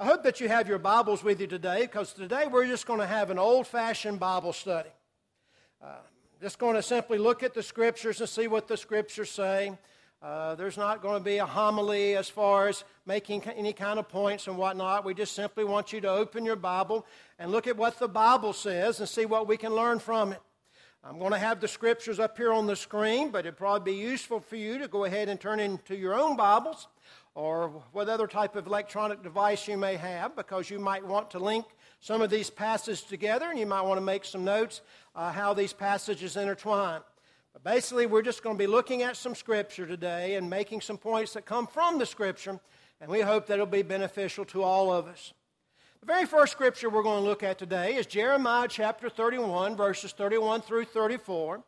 I hope that you have your Bibles with you today because today we're just going to have an old fashioned Bible study. Uh, just going to simply look at the Scriptures and see what the Scriptures say. Uh, there's not going to be a homily as far as making any kind of points and whatnot. We just simply want you to open your Bible and look at what the Bible says and see what we can learn from it. I'm going to have the scriptures up here on the screen, but it'd probably be useful for you to go ahead and turn into your own Bibles or what other type of electronic device you may have because you might want to link some of these passages together and you might want to make some notes uh, how these passages intertwine. But basically, we're just going to be looking at some scripture today and making some points that come from the scripture, and we hope that it'll be beneficial to all of us. The very first scripture we're going to look at today is Jeremiah chapter 31, verses 31 through 34.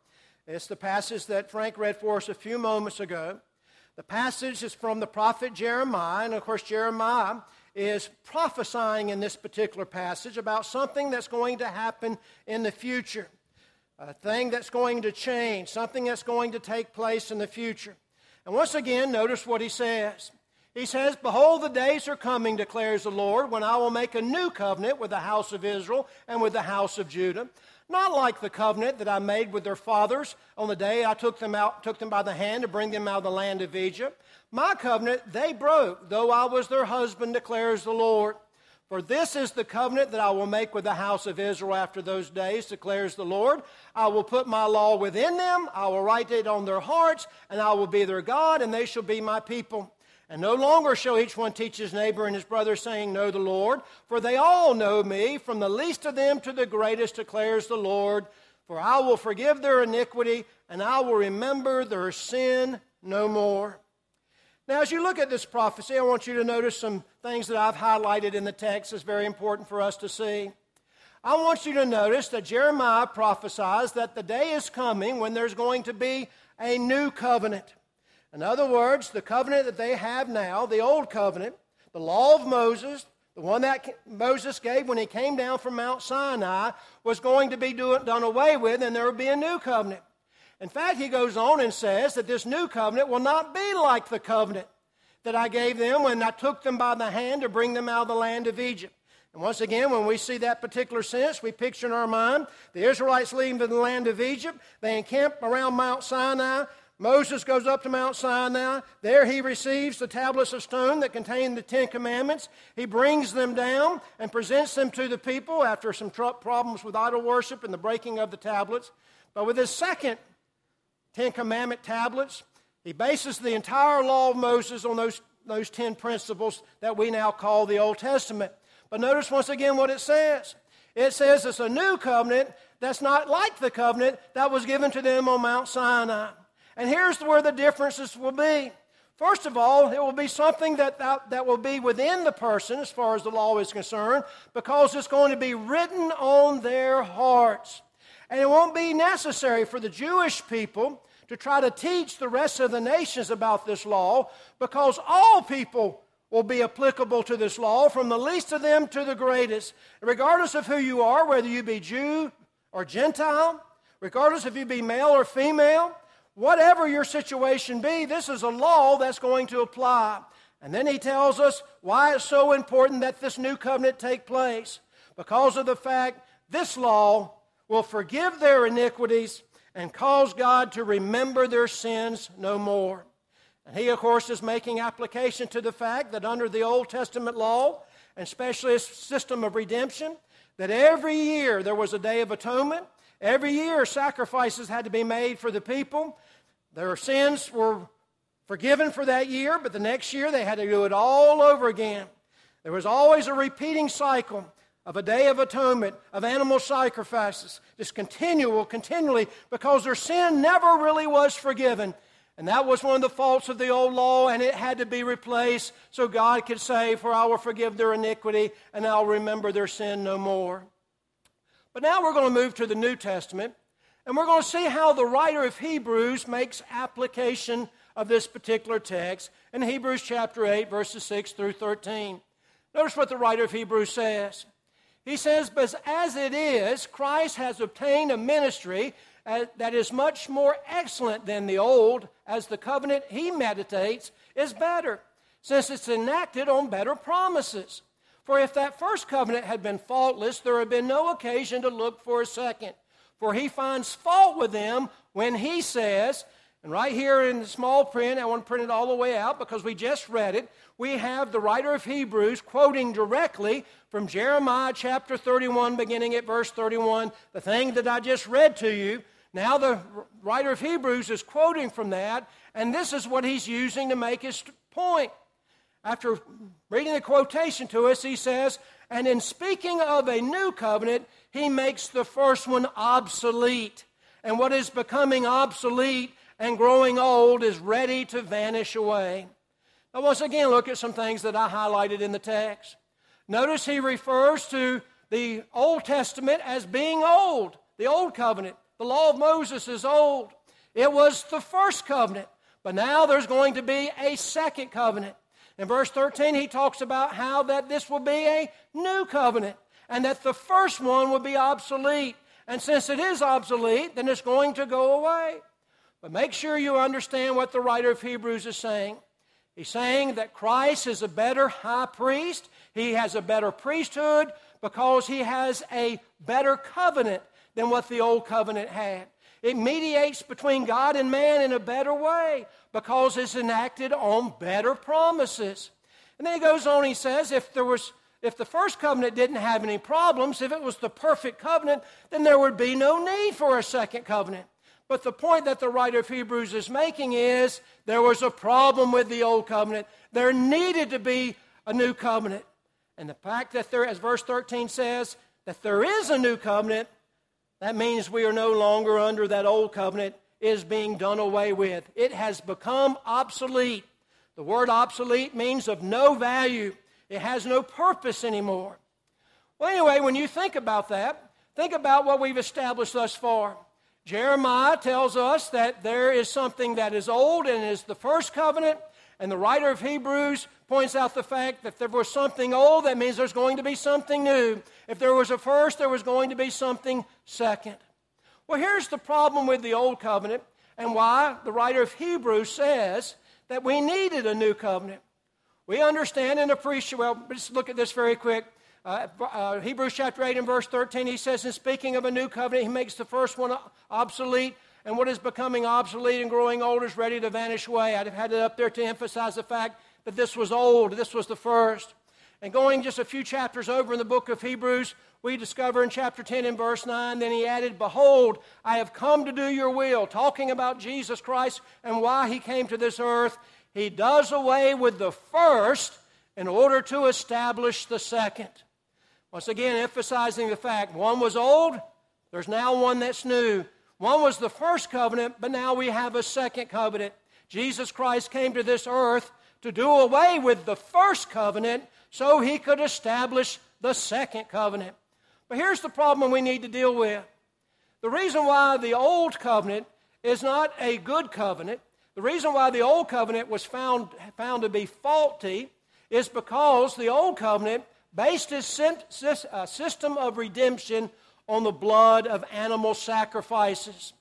It's the passage that Frank read for us a few moments ago. The passage is from the prophet Jeremiah, and of course, Jeremiah is prophesying in this particular passage about something that's going to happen in the future, a thing that's going to change, something that's going to take place in the future. And once again, notice what he says. He says, Behold, the days are coming, declares the Lord, when I will make a new covenant with the house of Israel and with the house of Judah not like the covenant that I made with their fathers on the day I took them out, took them by the hand to bring them out of the land of Egypt. My covenant they broke, though I was their husband, declares the Lord. For this is the covenant that I will make with the house of Israel after those days, declares the Lord. I will put my law within them, I will write it on their hearts, and I will be their God, and they shall be my people. And no longer shall each one teach his neighbor and his brother, saying, Know the Lord, for they all know me, from the least of them to the greatest, declares the Lord. For I will forgive their iniquity, and I will remember their sin no more. Now, as you look at this prophecy, I want you to notice some things that I've highlighted in the text that's very important for us to see. I want you to notice that Jeremiah prophesies that the day is coming when there's going to be a new covenant. In other words, the covenant that they have now, the old covenant, the law of Moses, the one that Moses gave when he came down from Mount Sinai, was going to be do, done away with, and there would be a new covenant. In fact, he goes on and says that this new covenant will not be like the covenant that I gave them when I took them by the hand to bring them out of the land of Egypt. And once again, when we see that particular sense, we picture in our mind the Israelites leaving the land of Egypt. They encamp around Mount Sinai. Moses goes up to Mount Sinai. There he receives the tablets of stone that contain the Ten Commandments. He brings them down and presents them to the people after some tr- problems with idol worship and the breaking of the tablets. But with his second Ten Commandment tablets, he bases the entire law of Moses on those, those ten principles that we now call the Old Testament. But notice once again what it says. It says it's a new covenant that's not like the covenant that was given to them on Mount Sinai. And here's where the differences will be. First of all, it will be something that, that, that, will be within the person as far as the law is concerned because it's going to be written on their hearts. And it won't be necessary for the Jewish people to try to teach the rest of the nations about this law because all people will be applicable to this law, from the least of them to the greatest. Regardless of who you are, whether you be Jew or Gentile, regardless if you be male or female, whatever your situation be, this is a law that's going to apply. And then he tells us why it's so important that this new covenant take place. Because of the fact this law will forgive their iniquities and cause God to remember their sins no more. And he, of course, is making application to the fact that under the Old Testament law, and especially a system of redemption, that every year there was a day of atonement, Every year, sacrifices had to be made for the people. Their sins were forgiven for that year, but the next year they had to do it all over again. There was always a repeating cycle of a day of atonement, of animal sacrifices, just continual, continually, because their sin never really was forgiven. And that was one of the faults of the old law, and it had to be replaced so God could say, For I will forgive their iniquity, and I'll remember their sin no more. But now we're going to move to the New Testament, and we're going to see how the writer of Hebrews makes application of this particular text in Hebrews chapter 8, verses 6 through 13. Notice what the writer of Hebrews says. He says, But as it is, Christ has obtained a ministry uh, that is much more excellent than the old, as the covenant he meditates is better, since it's enacted on better promises. For if that first covenant had been faultless, there had been no occasion to look for a second. For he finds fault with them when he says, and right here in the small print, I want to print it all the way out because we just read it. We have the writer of Hebrews quoting directly from Jeremiah chapter 31, beginning at verse 31, the thing that I just read to you. Now, the writer of Hebrews is quoting from that, and this is what he's using to make his point. After reading the quotation to us, he says, And in speaking of a new covenant, he makes the first one obsolete. And what is becoming obsolete and growing old is ready to vanish away. Now, once again, look at some things that I highlighted in the text. Notice he refers to the Old Testament as being old, the Old Covenant. The law of Moses is old. It was the first covenant, but now there's going to be a second covenant. In verse 13, he talks about how that this will be a new covenant and that the first one will be obsolete. And since it is obsolete, then it's going to go away. But make sure you understand what the writer of Hebrews is saying. He's saying that Christ is a better high priest, he has a better priesthood because he has a better covenant than what the old covenant had. It mediates between God and man in a better way because it's enacted on better promises. And then he goes on, he says, if there was if the first covenant didn't have any problems, if it was the perfect covenant, then there would be no need for a second covenant. But the point that the writer of Hebrews is making is there was a problem with the old covenant. There needed to be a new covenant. And the fact that there, as verse 13 says, that there is a new covenant, that means we are no longer under that old covenant is being done away with. It has become obsolete. The word obsolete means of no value, it has no purpose anymore. Well, anyway, when you think about that, think about what we've established thus far. Jeremiah tells us that there is something that is old and is the first covenant, and the writer of Hebrews points out the fact that if there was something old, that means there's going to be something new. If there was a first, there was going to be something second. Well, here's the problem with the Old Covenant and why the writer of Hebrews says that we needed a new covenant. We understand and appreciate, well, let's look at this very quick. Uh, uh, Hebrews chapter 8 and verse 13, he says, in speaking of a new covenant, he makes the first one obsolete, and what is becoming obsolete and growing old is ready to vanish away. I'd have had it up there to emphasize the fact that this was old, this was the first. And going just a few chapters over in the book of Hebrews, we discover in chapter 10 and verse 9, then he added, Behold, I have come to do your will, talking about Jesus Christ and why he came to this earth. He does away with the first in order to establish the second. Once again, emphasizing the fact one was old, there's now one that's new. One was the first covenant, but now we have a second covenant. Jesus Christ came to this earth to do away with the first covenant so he could establish the second covenant. But here's the problem we need to deal with. The reason why the old covenant is not a good covenant, the reason why the old covenant was found, found to be faulty is because the old covenant based its uh, system of redemption on the blood of animal sacrifices.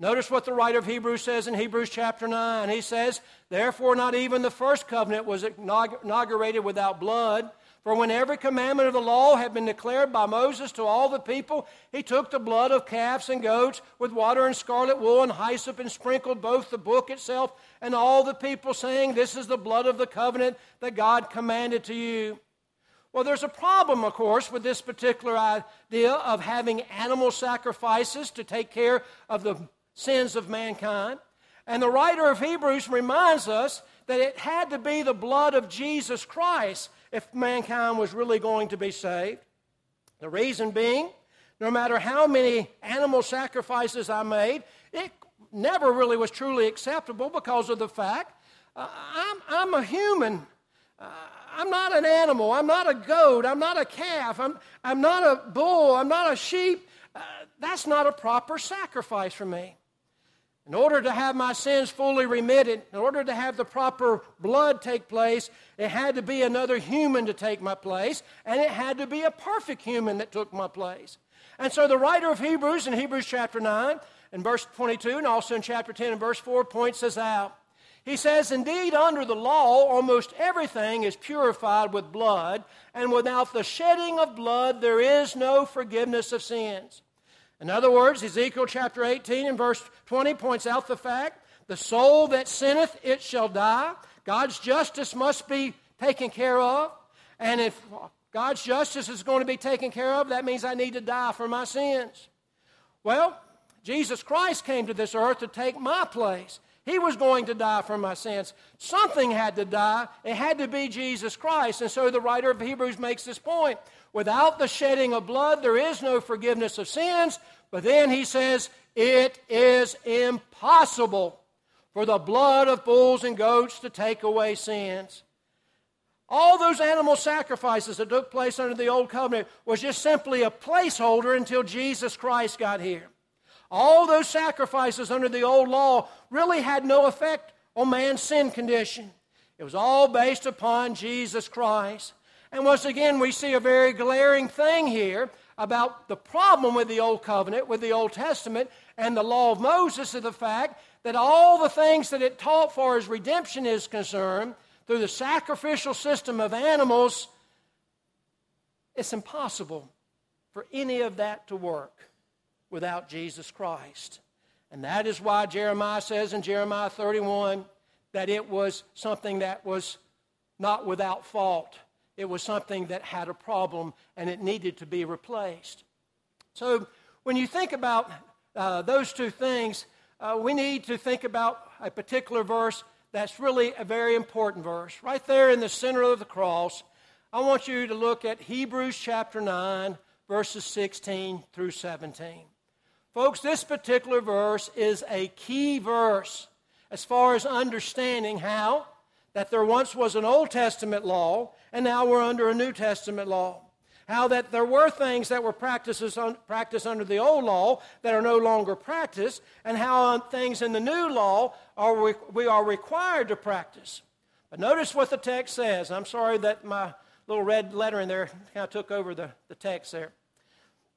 Notice what the writer of Hebrews says in Hebrews chapter 9. He says, Therefore, not even the first covenant was inaugurated without blood. For when every commandment of the law had been declared by Moses to all the people, he took the blood of calves and goats with water and scarlet wool and hyssop and sprinkled both the book itself and all the people, saying, This is the blood of the covenant that God commanded to you. Well, there's a problem, of course, with this particular idea of having animal sacrifices to take care of the sins of mankind. And the writer of Hebrews reminds us that it had to be the blood of Jesus Christ if mankind was really going to be saved. The reason being, no matter how many animal sacrifices I made, it never really was truly acceptable because of the fact uh, I'm, I'm a human. Uh, I'm not an animal. I'm not a goat. I'm not a calf. I'm, I'm not a bull. I'm not a sheep. Uh, that's not a proper sacrifice for me. In order to have my sins fully remitted, in order to have the proper blood take place, it had to be another human to take my place, and it had to be a perfect human that took my place. And so the writer of Hebrews in Hebrews chapter 9 and verse 22, and also in chapter 10 and verse 4, points us out. He says, Indeed, under the law, almost everything is purified with blood, and without the shedding of blood, there is no forgiveness of sins. In other words, Ezekiel chapter 18 and verse 20 points out the fact the soul that sinneth, it shall die. God's justice must be taken care of. And if God's justice is going to be taken care of, that means I need to die for my sins. Well, Jesus Christ came to this earth to take my place. He was going to die for my sins. Something had to die. It had to be Jesus Christ. And so the writer of Hebrews makes this point. Without the shedding of blood, there is no forgiveness of sins. But then he says, it is impossible for the blood of bulls and goats to take away sins. All those animal sacrifices that took place under the old covenant was just simply a placeholder until Jesus Christ got here. All those sacrifices under the old law really had no effect on man's sin condition. It was all based upon Jesus Christ. And once again, we see a very glaring thing here about the problem with the Old Covenant, with the Old Testament, and the law of Moses is the fact that all the things that it taught for as redemption is concerned, through the sacrificial system of animals, it's impossible for any of that to work without Jesus Christ. And that is why Jeremiah says in Jeremiah 31 that it was something that was not without fault. It was something that had a problem and it needed to be replaced. So when you think about uh, those two things, uh, we need to think about a particular verse that's really a very important verse. Right there in the center of the cross, I want you to look at Hebrews chapter 9, verses 16 through 17. Folks, this particular verse is a key verse as far as understanding how that there once was an Old Testament law and now we're under a New Testament law. How that there were things that were practices practiced under the old law that are no longer practiced, and how things in the new law are we are required to practice. But notice what the text says. I'm sorry that my little red letter in there kind of took over the, the text there.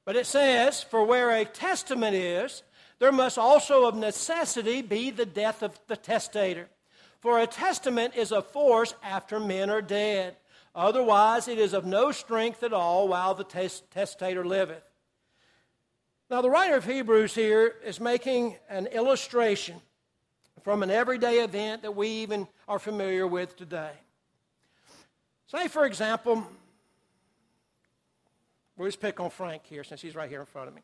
But it says, For where a testament is, there must also of necessity be the death of the testator. For a testament is a force after men are dead. Otherwise, it is of no strength at all while the testator liveth. Now, the writer of Hebrews here is making an illustration from an everyday event that we even are familiar with today. Say, for example, we'll just pick on Frank here since he's right here in front of me.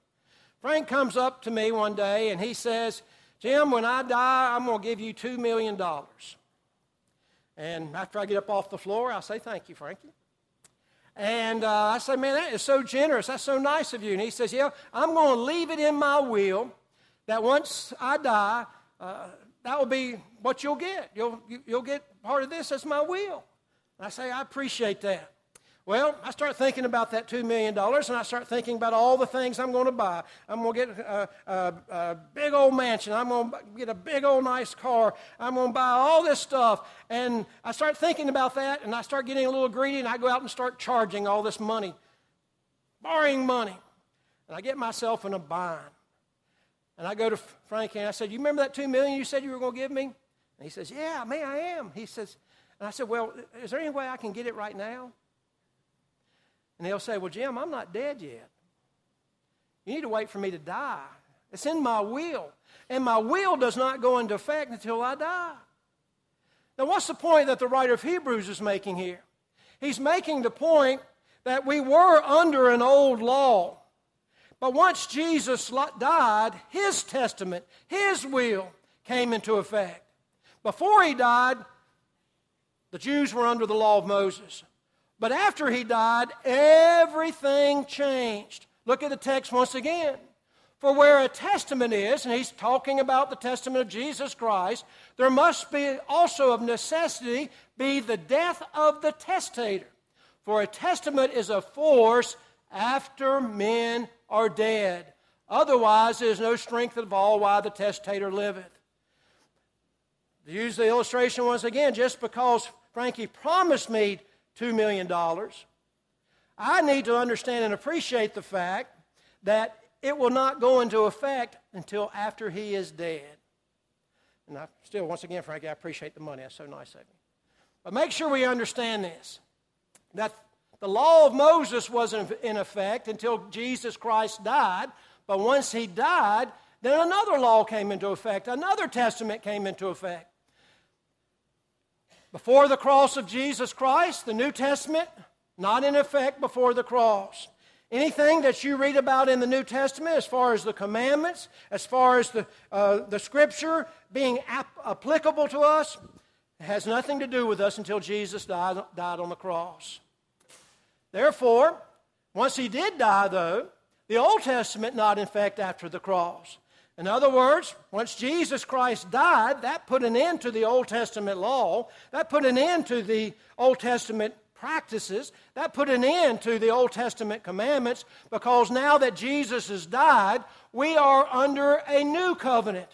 Frank comes up to me one day and he says, Jim, when I die, I'm going to give you $2 million. And after I get up off the floor, I'll say, Thank you, Frankie. And uh, I say, Man, that is so generous. That's so nice of you. And he says, Yeah, I'm going to leave it in my will that once I die, uh, that will be what you'll get. You'll, you'll get part of this as my will. And I say, I appreciate that. Well, I start thinking about that $2 million and I start thinking about all the things I'm going to buy. I'm going to get a, a, a, big old mansion. I'm going to get a big old nice car. I'm going to buy all this stuff. And I start thinking about that and I start getting a little greedy and I go out and start charging all this money, borrowing money. And I get myself in a bind. And I go to Frankie and I said, You remember that 2 million you said you were going to give me? And he says, Yeah, man, I am. He says, and I said, Well, is there any way I can get it right now? And they'll say, Well, Jim, I'm not dead yet. You need to wait for me to die. It's in my will. And my will does not go into effect until I die. Now, what's the point that the writer of Hebrews is making here? He's making the point that we were under an old law. But once Jesus died, his testament, his will came into effect. Before he died, the Jews were under the law of Moses. But after he died, everything changed. Look at the text once again. For where a testament is, and he's talking about the testament of Jesus Christ, there must be also of necessity be the death of the testator. For a testament is a force after men are dead. Otherwise, there is no strength at all while the testator liveth. To use the illustration once again, just because Frankie promised me $2 million. I need to understand and appreciate the fact that it will not go into effect until after he is dead. And I still, once again, Frankie, I appreciate the money. That's so nice of you. But make sure we understand this that the law of Moses wasn't in effect until Jesus Christ died. But once he died, then another law came into effect, another testament came into effect. Before the cross of Jesus Christ, the New Testament, not in effect before the cross. Anything that you read about in the New Testament, as far as the commandments, as far as the, uh, the Scripture being ap- applicable to us, has nothing to do with us until Jesus died, died on the cross. Therefore, once he did die, though, the Old Testament not in effect after the cross. In other words, once Jesus Christ died, that put an end to the Old Testament law. That put an end to the Old Testament practices. That put an end to the Old Testament commandments because now that Jesus has died, we are under a new covenant.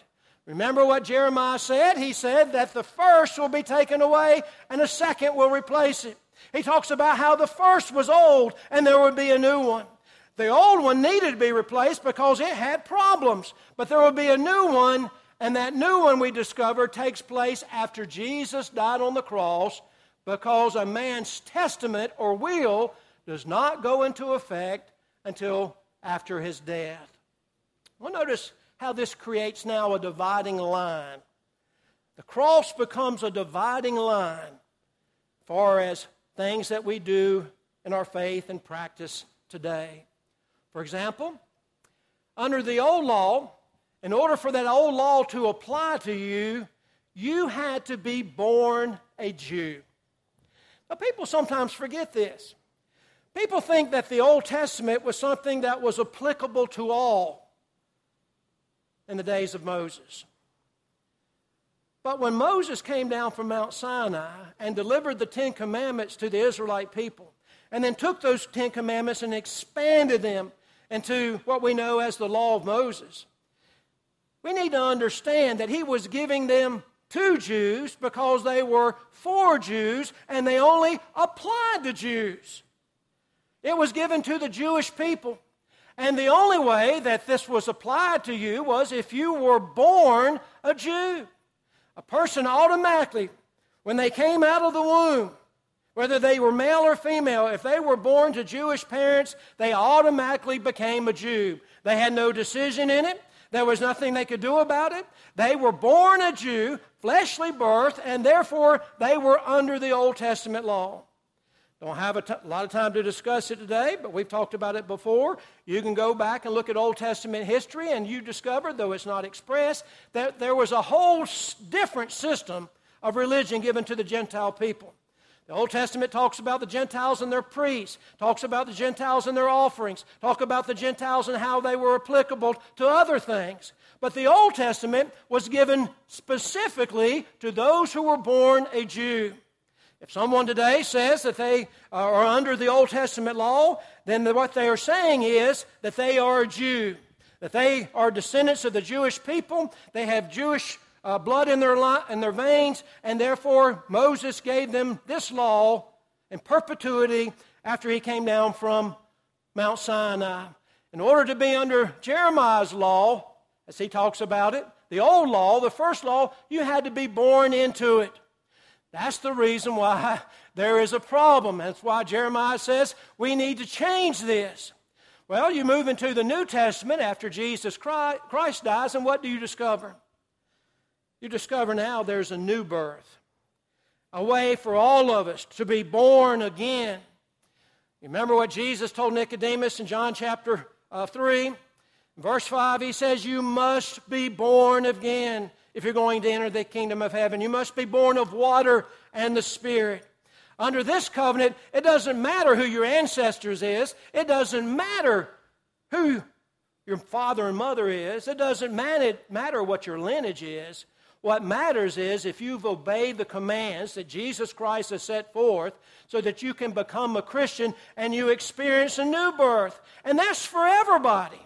Remember what Jeremiah said? He said that the first will be taken away and a second will replace it. He talks about how the first was old and there would be a new one. The old one needed to be replaced because it had problems, but there will be a new one, and that new one we discover takes place after Jesus died on the cross because a man's testament or will does not go into effect until after his death. Well, notice how this creates now a dividing line. The cross becomes a dividing line as far as things that we do in our faith and practice today. For example, under the old law, in order for that old law to apply to you, you had to be born a Jew. Now, people sometimes forget this. People think that the Old Testament was something that was applicable to all in the days of Moses. But when Moses came down from Mount Sinai and delivered the Ten Commandments to the Israelite people, and then took those Ten Commandments and expanded them into what we know as the law of Moses. We need to understand that he was giving them to Jews because they were for Jews and they only applied to Jews. It was given to the Jewish people. And the only way that this was applied to you was if you were born a Jew. A person automatically, when they came out of the womb, whether they were male or female, if they were born to Jewish parents, they automatically became a Jew. They had no decision in it. There was nothing they could do about it. They were born a Jew, fleshly birth, and therefore they were under the Old Testament law. Don't have a, lot of time to discuss it today, but we've talked about it before. You can go back and look at Old Testament history, and you discover, though it's not expressed, that there was a whole different system of religion given to the Gentile people. The Old Testament talks about the Gentiles and their priests, talks about the Gentiles and their offerings, talk about the Gentiles and how they were applicable to other things. But the Old Testament was given specifically to those who were born a Jew. If someone today says that they are under the Old Testament law, then what they are saying is that they are a Jew, that they are descendants of the Jewish people, they have Jewish uh, blood in their, li- in their veins, and therefore Moses gave them this law in perpetuity after he came down from Mount Sinai. In order to be under Jeremiah's law, as he talks about it, the old law, the first law, you had to be born into it. That's the reason why there is a problem. That's why Jeremiah says we need to change this. Well, you move into the New Testament after Jesus Christ dies, and what do you discover? You discover now there's a new birth, a way for all of us to be born again. You remember what Jesus told Nicodemus in John chapter uh, 3? verse 5, he says, You must be born again if you're going to enter the kingdom of heaven. You must be born of water and the Spirit. Under this covenant, it doesn't matter who your ancestors is. It doesn't matter who your father and mother is. It doesn't matter what your lineage is. What matters is if you've obeyed the commands that Jesus Christ has set forth so that you can become a Christian and you experience a new birth. And that's for everybody.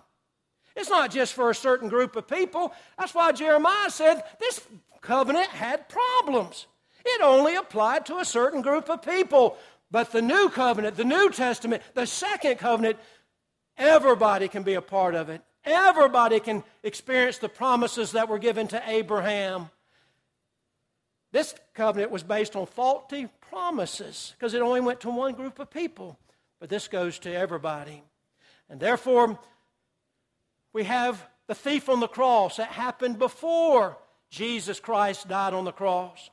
It's not just for a certain group of people. That's why Jeremiah said this covenant had problems. It only applied to a certain group of people. But the new covenant, the New Testament, the second covenant, everybody can be a part of it. Everybody can experience the promises that were given to Abraham. This covenant was based on faulty promises because it only went to one group of people, but this goes to everybody. And therefore, we have the thief on the cross that happened before Jesus Christ died on the cross.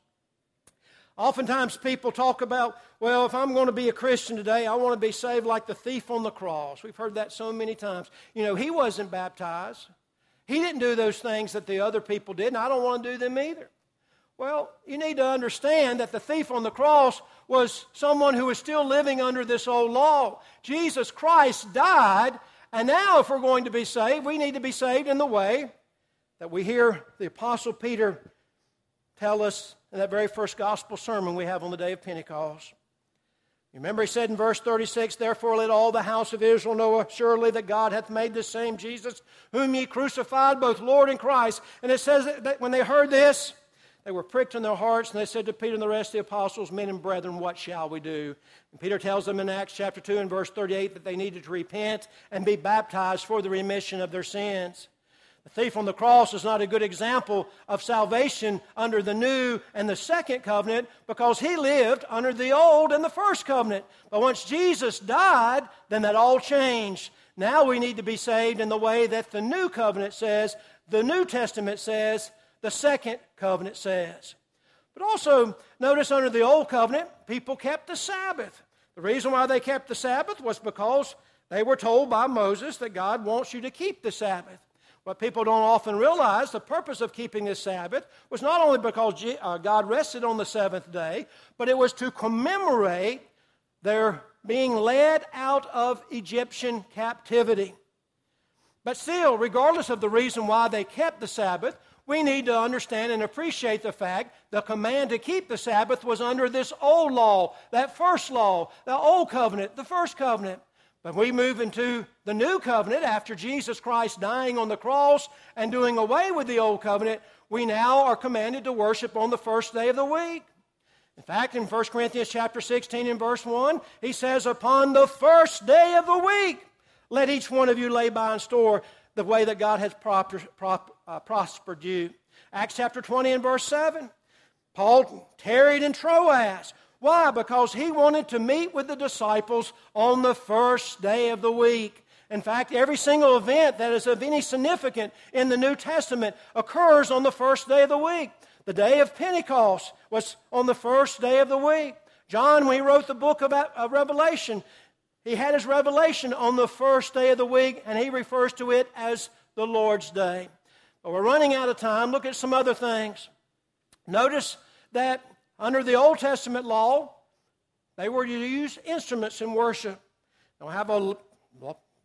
Oftentimes people talk about, well, if I'm going to be a Christian today, I want to be saved like the thief on the cross. We've heard that so many times. You know, he wasn't baptized. He didn't do those things that the other people did, and I don't want to do them either. Well, you need to understand that the thief on the cross was someone who was still living under this old law. Jesus Christ died, and now if we're going to be saved, we need to be saved in the way that we hear the Apostle Peter tell us in that very first gospel sermon we have on the day of Pentecost. Remember, he said in verse 36, Therefore let all the house of Israel know surely that God hath made this same Jesus, whom ye crucified, both Lord and Christ. And it says that when they heard this, they were pricked in their hearts, and they said to Peter and the rest of the apostles, Men and brethren, what shall we do? And Peter tells them in Acts chapter 2 and verse 38 that they needed to repent and be baptized for the remission of their sins. The thief on the cross is not a good example of salvation under the new and the second covenant because he lived under the old and the first covenant. But once Jesus died, then that all changed. Now we need to be saved in the way that the new covenant says, the New Testament says, the second covenant says. But also, notice under the old covenant, people kept the Sabbath. The reason why they kept the Sabbath was because they were told by Moses that God wants you to keep the Sabbath. What people don't often realize, the purpose of keeping the Sabbath was not only because uh, God rested on the seventh day, but it was to commemorate their being led out of Egyptian captivity. But still, regardless of the reason why they kept the Sabbath, we need to understand and appreciate the fact the command to keep the Sabbath was under this old law, that first law, the old covenant, the first covenant. But we move into the new covenant after Jesus Christ dying on the cross and doing away with the old covenant. We now are commanded to worship on the first day of the week. In fact, in 1 Corinthians chapter 16 and verse 1, he says, Upon the first day of the week, let each one of you lay by and store the way that God has prop, uh, prospered you. Acts chapter 20 and verse 7, Paul tarried in Troas why? Because he wanted to meet with the disciples on the first day of the week. In fact, every single event that is of any significance in the New Testament occurs on the first day of the week. The day of Pentecost was on the first day of the week. John, when he wrote the book of uh, Revelation, he had his revelation on the first day of the week, and he refers to it as the Lord's Day. But we're running out of time. Look at some other things. Notice that under the Old Testament law, they were to use instruments in worship. I don't have a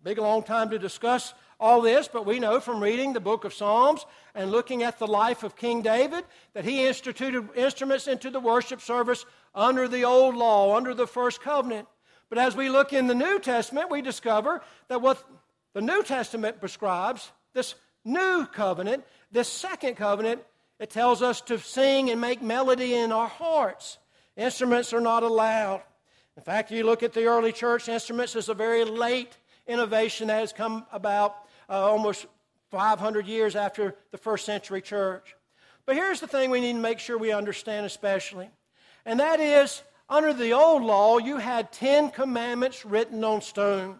big long time to discuss all this, but we know from reading the book of Psalms and looking at the life of King David that he instituted instruments into the worship service under the old law, under the first covenant. But as we look in the New Testament, we discover that what the New Testament prescribes, this new covenant, this second covenant, it tells us to sing and make melody in our hearts. Instruments are not allowed. In fact, if you look at the early church, instruments is a very late innovation that has come about uh, almost 500 years after the first century church. But here's the thing we need to make sure we understand, especially, and that is under the old law, you had 10 commandments written on stone.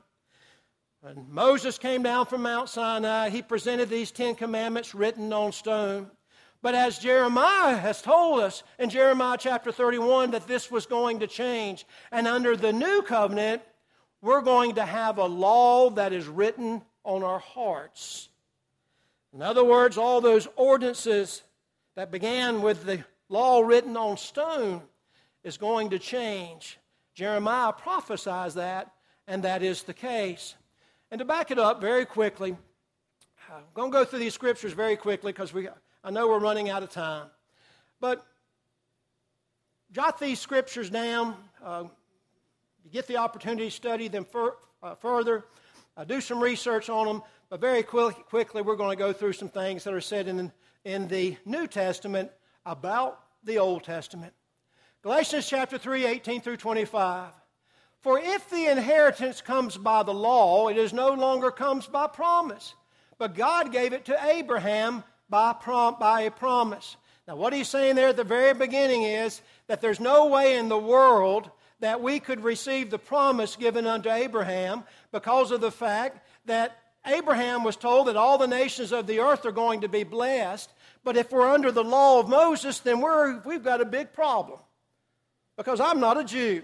When Moses came down from Mount Sinai, he presented these 10 commandments written on stone. But as Jeremiah has told us in Jeremiah chapter 31 that this was going to change, and under the new covenant, we're going to have a law that is written on our hearts. In other words, all those ordinances that began with the law written on stone is going to change. Jeremiah prophesies that, and that is the case. And to back it up very quickly, I'm going to go through these scriptures very quickly because we I know we're running out of time. But jot these scriptures down. Uh, you get the opportunity to study them fur, uh, further. Uh, do some research on them. But very quick, quickly, we're going to go through some things that are said in, in the New Testament about the Old Testament. Galatians chapter 3, 18 through 25. For if the inheritance comes by the law, it is no longer comes by promise. But God gave it to Abraham by, prom- by a promise. Now, what he's saying there at the very beginning is that there's no way in the world that we could receive the promise given unto Abraham because of the fact that Abraham was told that all the nations of the earth are going to be blessed. But if we're under the law of Moses, then we're, we've got a big problem because I'm not a Jew.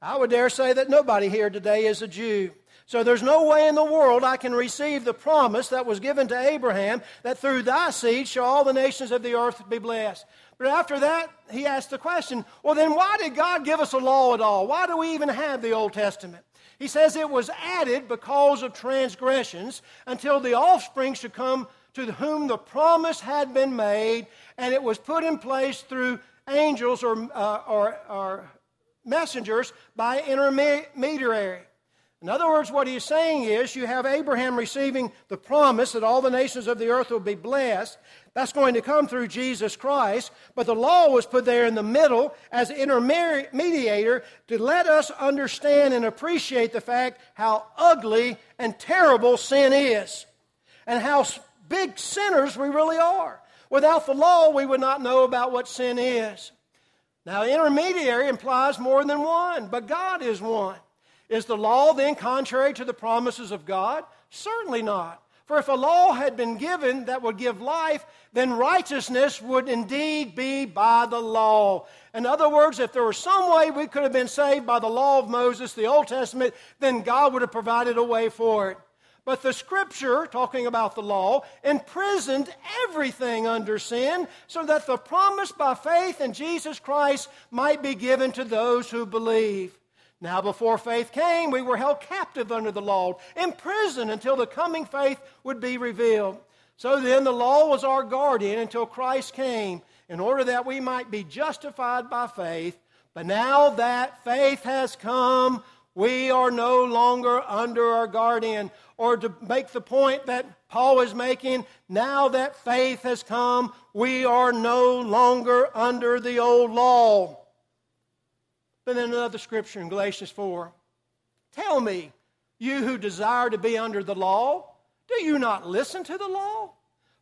I would dare say that nobody here today is a Jew. So there's no way in the world I can receive the promise that was given to Abraham that through thy seed shall all the nations of the earth be blessed. But after that, he asked the question well, then why did God give us a law at all? Why do we even have the Old Testament? He says it was added because of transgressions until the offspring should come to whom the promise had been made, and it was put in place through angels or, uh, or, or messengers by intermediary. In other words, what he's saying is you have Abraham receiving the promise that all the nations of the earth will be blessed. That's going to come through Jesus Christ. But the law was put there in the middle as intermediator to let us understand and appreciate the fact how ugly and terrible sin is and how big sinners we really are. Without the law, we would not know about what sin is. Now, intermediary implies more than one, but God is one. Is the law then contrary to the promises of God? Certainly not. For if a law had been given that would give life, then righteousness would indeed be by the law. In other words, if there was some way we could have been saved by the law of Moses, the Old Testament, then God would have provided a way for it. But the scripture, talking about the law, imprisoned everything under sin so that the promise by faith in Jesus Christ might be given to those who believe. Now, before faith came, we were held captive under the law, imprisoned until the coming faith would be revealed. So then, the law was our guardian until Christ came, in order that we might be justified by faith. But now that faith has come, we are no longer under our guardian. Or to make the point that Paul is making, now that faith has come, we are no longer under the old law. But then another scripture in Galatians 4 Tell me, you who desire to be under the law, do you not listen to the law?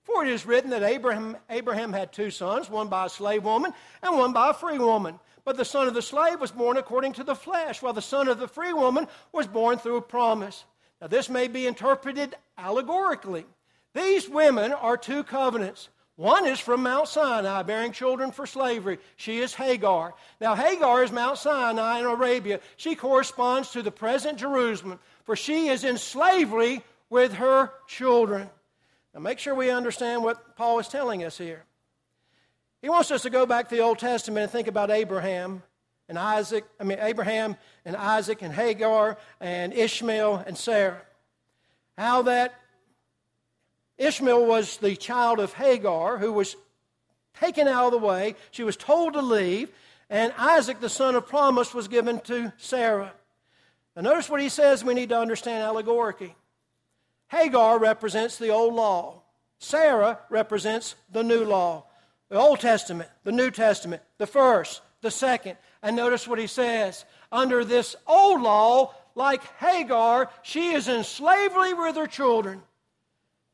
For it is written that Abraham, Abraham had two sons, one by a slave woman and one by a free woman. But the son of the slave was born according to the flesh, while the son of the free woman was born through a promise. Now, this may be interpreted allegorically. These women are two covenants. One is from Mount Sinai, bearing children for slavery. She is Hagar. Now, Hagar is Mount Sinai in Arabia. She corresponds to the present Jerusalem, for she is in slavery with her children. Now, make sure we understand what Paul is telling us here. He wants us to go back to the Old Testament and think about Abraham and Isaac, I mean, Abraham and Isaac and Hagar and Ishmael and Sarah. How that Ishmael was the child of Hagar, who was taken out of the way. She was told to leave. And Isaac, the son of promise, was given to Sarah. Now, notice what he says we need to understand allegorically. Hagar represents the old law, Sarah represents the new law. The Old Testament, the New Testament, the first, the second. And notice what he says. Under this old law, like Hagar, she is in slavery with her children.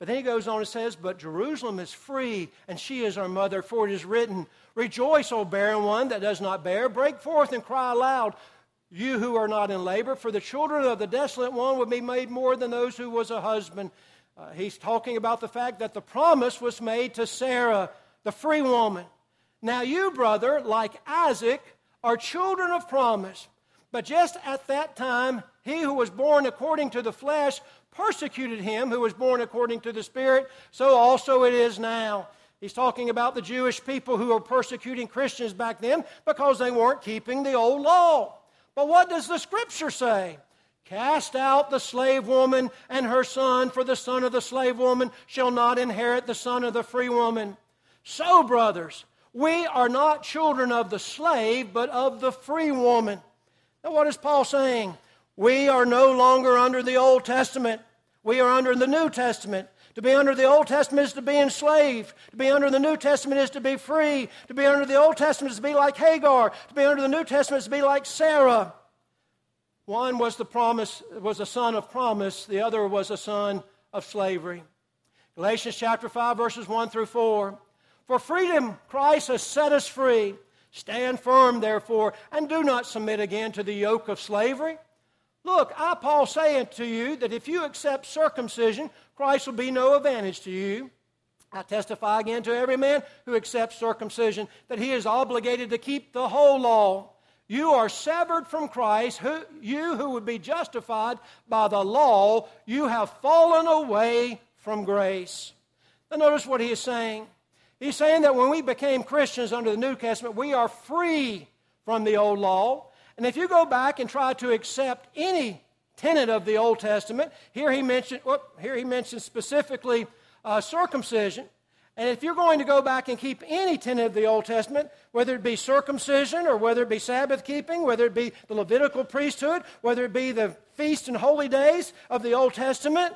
But then he goes on and says, But Jerusalem is free, and she is our mother, for it is written, Rejoice, O barren one that does not bear, break forth and cry aloud, you who are not in labor, for the children of the desolate one will be made more than those who was a husband. Uh, he's talking about the fact that the promise was made to Sarah, the free woman. Now, you, brother, like Isaac, are children of promise. But just at that time, he who was born according to the flesh persecuted him who was born according to the Spirit, so also it is now. He's talking about the Jewish people who were persecuting Christians back then because they weren't keeping the old law. But what does the Scripture say? Cast out the slave woman and her son, for the son of the slave woman shall not inherit the son of the free woman. So, brothers, we are not children of the slave, but of the free woman. Now, what is Paul saying? We are no longer under the Old Testament. We are under the New Testament. To be under the Old Testament is to be enslaved. To be under the New Testament is to be free. To be under the Old Testament is to be like Hagar. To be under the New Testament is to be like Sarah. One was the promise, was a son of promise. The other was a son of slavery. Galatians chapter 5, verses 1 through 4. For freedom Christ has set us free. Stand firm, therefore, and do not submit again to the yoke of slavery. Look, I, Paul, say to you that if you accept circumcision, Christ will be no advantage to you. I testify again to every man who accepts circumcision that he is obligated to keep the whole law. You are severed from Christ. Who, you who would be justified by the law, you have fallen away from grace. Now, notice what he is saying. He's saying that when we became Christians under the New Testament, we are free from the old law. And if you go back and try to accept any tenet of the Old Testament, here he mentioned, whoop, here he mentions specifically uh, circumcision. And if you're going to go back and keep any tenet of the Old Testament, whether it be circumcision or whether it be Sabbath keeping, whether it be the Levitical priesthood, whether it be the feast and holy days of the Old Testament,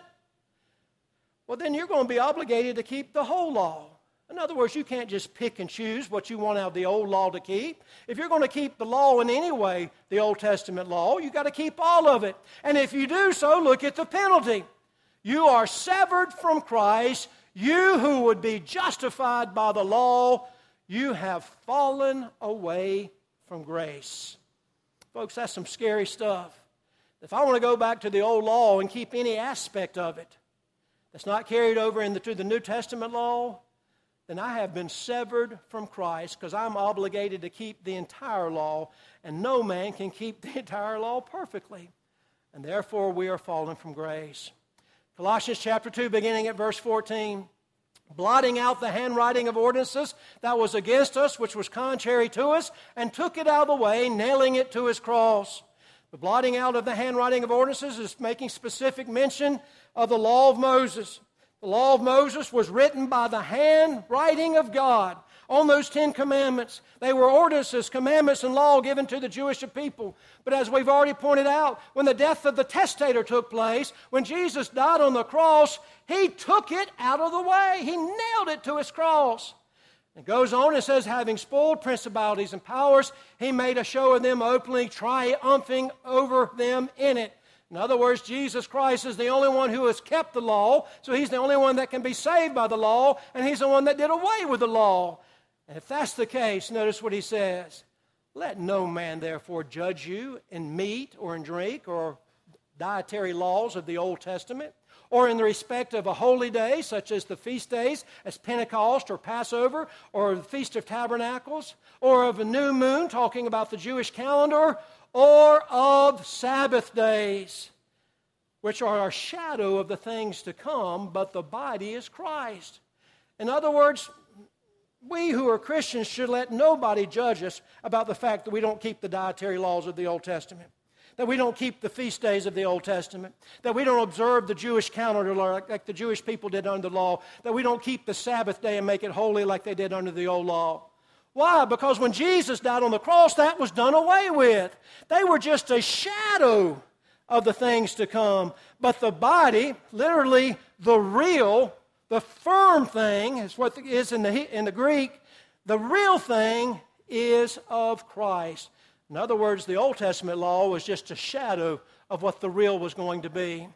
well, then you're going to be obligated to keep the whole law. In other words, you can't just pick and choose what you want out of the old law to keep. If you're going to keep the law in any way, the Old Testament law, you've got to keep all of it. And if you do so, look at the penalty. You are severed from Christ. You who would be justified by the law, you have fallen away from grace. Folks, that's some scary stuff. If I want to go back to the old law and keep any aspect of it that's not carried over into the New Testament law, then I have been severed from Christ because I'm obligated to keep the entire law, and no man can keep the entire law perfectly. And therefore, we are fallen from grace. Colossians chapter 2, beginning at verse 14. Blotting out the handwriting of ordinances that was against us, which was contrary to us, and took it out of the way, nailing it to his cross. The blotting out of the handwriting of ordinances is making specific mention of the law of Moses. The law of Moses was written by the handwriting of God on those Ten Commandments. They were ordinances, commandments, and law given to the Jewish people. But as we've already pointed out, when the death of the testator took place, when Jesus died on the cross, he took it out of the way. He nailed it to his cross. It goes on and says, having spoiled principalities and powers, he made a show of them openly, triumphing over them in it. In other words, Jesus Christ is the only one who has kept the law, so he's the only one that can be saved by the law, and he's the one that did away with the law. And if that's the case, notice what he says Let no man therefore judge you in meat or in drink or dietary laws of the Old Testament, or in the respect of a holy day, such as the feast days, as Pentecost or Passover, or the Feast of Tabernacles, or of a new moon, talking about the Jewish calendar, or of Sabbath days, which are a shadow of the things to come, but the body is Christ. In other words, we who are Christians should let nobody judge us about the fact that we don't keep the dietary laws of the Old Testament, that we don't keep the feast days of the Old Testament, that we don't observe the Jewish calendar like the Jewish people did under the law, that we don't keep the Sabbath day and make it holy like they did under the old law. Why? Because when Jesus died on the cross, that was done away with. They were just a shadow of the things to come. But the body, literally the real, the firm thing, is what is in the, in the Greek, the real thing is of Christ. In other words, the Old Testament law was just a shadow of what the real was going to be.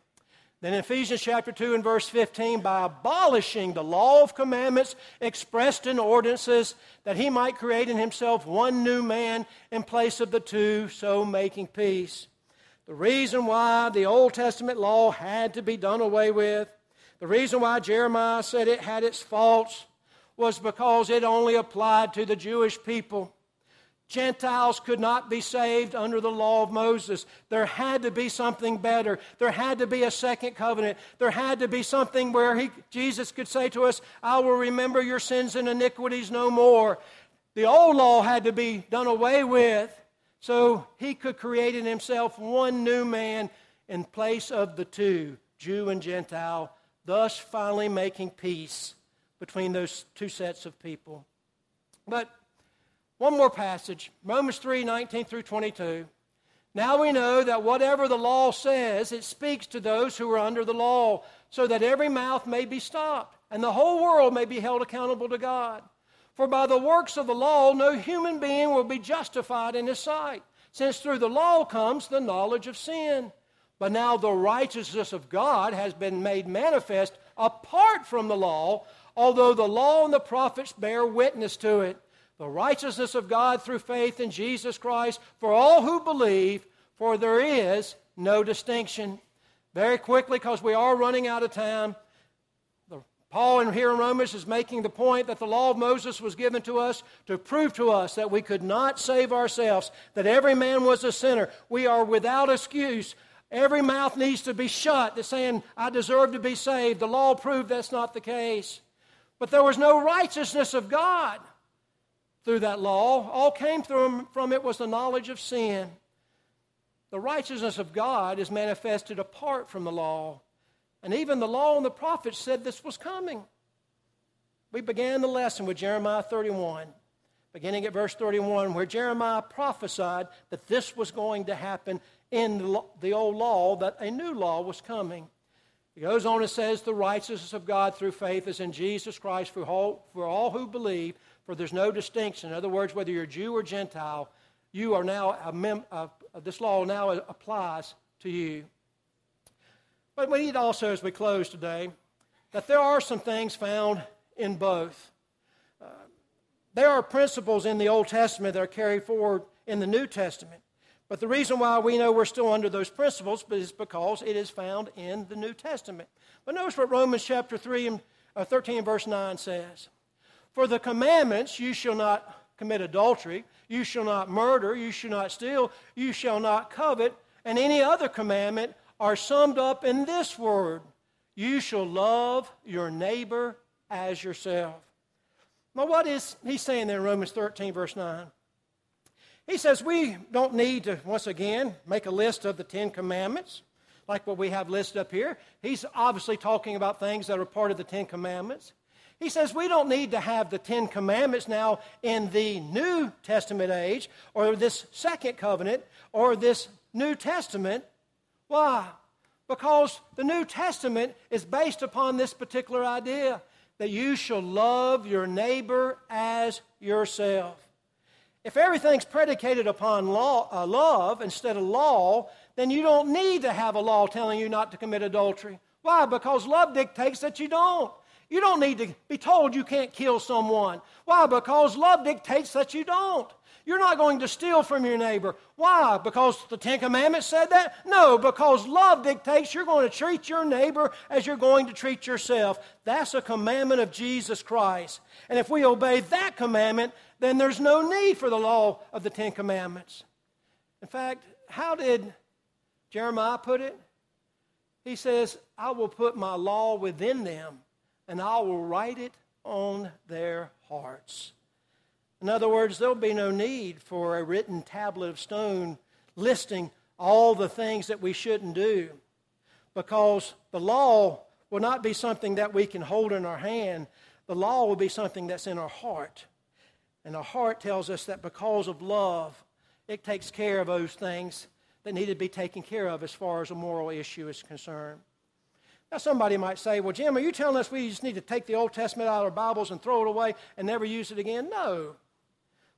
Then in Ephesians chapter 2 and verse 15, by abolishing the law of commandments expressed in ordinances, that he might create in himself one new man in place of the two, so making peace. The reason why the Old Testament law had to be done away with, the reason why Jeremiah said it had its faults, was because it only applied to the Jewish people. Gentiles could not be saved under the law of Moses. There had to be something better. There had to be a second covenant. There had to be something where he, Jesus could say to us, I will remember your sins and iniquities no more. The old law had to be done away with so he could create in himself one new man in place of the two, Jew and Gentile, thus finally making peace between those two sets of people. But one more passage, Romans 3 19 through 22. Now we know that whatever the law says, it speaks to those who are under the law, so that every mouth may be stopped, and the whole world may be held accountable to God. For by the works of the law, no human being will be justified in his sight, since through the law comes the knowledge of sin. But now the righteousness of God has been made manifest apart from the law, although the law and the prophets bear witness to it. The righteousness of God through faith in Jesus Christ for all who believe, for there is no distinction. Very quickly, because we are running out of time, Paul in here in Romans is making the point that the law of Moses was given to us to prove to us that we could not save ourselves, that every man was a sinner. We are without excuse. Every mouth needs to be shut that's saying, I deserve to be saved. The law proved that's not the case. But there was no righteousness of God through that law. All came from, from it was the knowledge of sin. The righteousness of God is manifested apart from the law. And even the law and the prophets said this was coming. We began the lesson with Jeremiah 31, beginning at verse 31, where Jeremiah prophesied that this was going to happen in the old law, that a new law was coming. He goes on and says, The righteousness of God through faith is in Jesus Christ for all, for all who believe, for there's no distinction. In other words, whether you're Jew or Gentile, you are now, mem- uh, this law now applies to you. But we need also, as we close today, that there are some things found in both. Uh, there are principles in the Old Testament that are carried forward in the New Testament. But the reason why we know we're still under those principles is because it is found in the New Testament. But notice what Romans chapter 3 and uh, 13 verse 9 says. For the commandments, you shall not commit adultery, you shall not murder, you shall not steal, you shall not covet, and any other commandment are summed up in this word You shall love your neighbor as yourself. Now, what is he saying there in Romans 13, verse 9? He says we don't need to, once again, make a list of the Ten Commandments like what we have listed up here. He's obviously talking about things that are part of the Ten Commandments. He says we don't need to have the Ten Commandments now in the New Testament age or this second covenant or this New Testament why? Because the New Testament is based upon this particular idea that you shall love your neighbor as yourself. If everything's predicated upon law, uh, love instead of law, then you don't need to have a law telling you not to commit adultery. Why? Because love dictates that you don't. You don't need to be told you can't kill someone. Why? Because love dictates that you don't. You're not going to steal from your neighbor. Why? Because the Ten Commandments said that? No, because love dictates you're going to treat your neighbor as you're going to treat yourself. That's a commandment of Jesus Christ. And if we obey that commandment, then there's no need for the law of the Ten Commandments. In fact, how did Jeremiah put it? He says, I will put my law within them, and I will write it on their hearts. In other words, there'll be no need for a written tablet of stone listing all the things that we shouldn't do because the law will not be something that we can hold in our hand. The law will be something that's in our heart. And our heart tells us that because of love, it takes care of those things that need to be taken care of as far as a moral issue is concerned. Now, somebody might say, Well, Jim, are you telling us we just need to take the Old Testament out of our Bibles and throw it away and never use it again? No.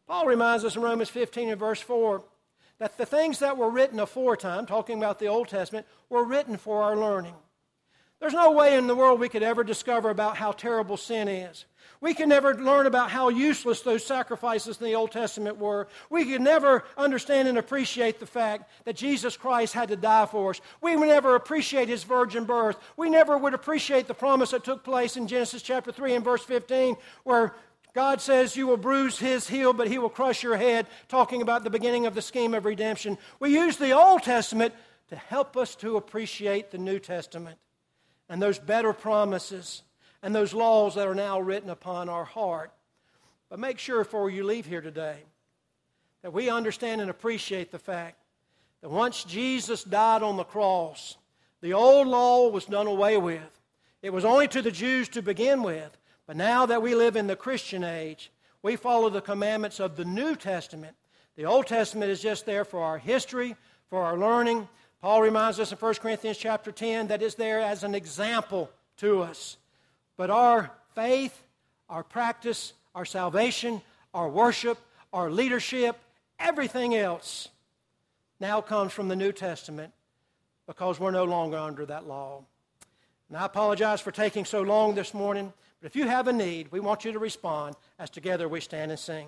Paul reminds us in Romans 15 and verse 4 that the things that were written aforetime, talking about the Old Testament, were written for our learning. There's no way in the world we could ever discover about how terrible sin is. We can never learn about how useless those sacrifices in the Old Testament were. We could never understand and appreciate the fact that Jesus Christ had to die for us. We would never appreciate his virgin birth. We never would appreciate the promise that took place in Genesis chapter 3 and verse 15, where God says you will bruise his heel, but he will crush your head, talking about the beginning of the scheme of redemption. We use the Old Testament to help us to appreciate the New Testament and those better promises and those laws that are now written upon our heart. But make sure before you leave here today that we understand and appreciate the fact that once Jesus died on the cross, the old law was done away with. It was only to the Jews to begin with. But now that we live in the Christian age, we follow the commandments of the New Testament. The Old Testament is just there for our history, for our learning. Paul reminds us in 1 Corinthians chapter 10 that it's there as an example to us. But our faith, our practice, our salvation, our worship, our leadership, everything else now comes from the New Testament. because we're no longer under that law. And I apologize for taking so long this morning, but if you have a need, we want you to respond as together we stand and sing.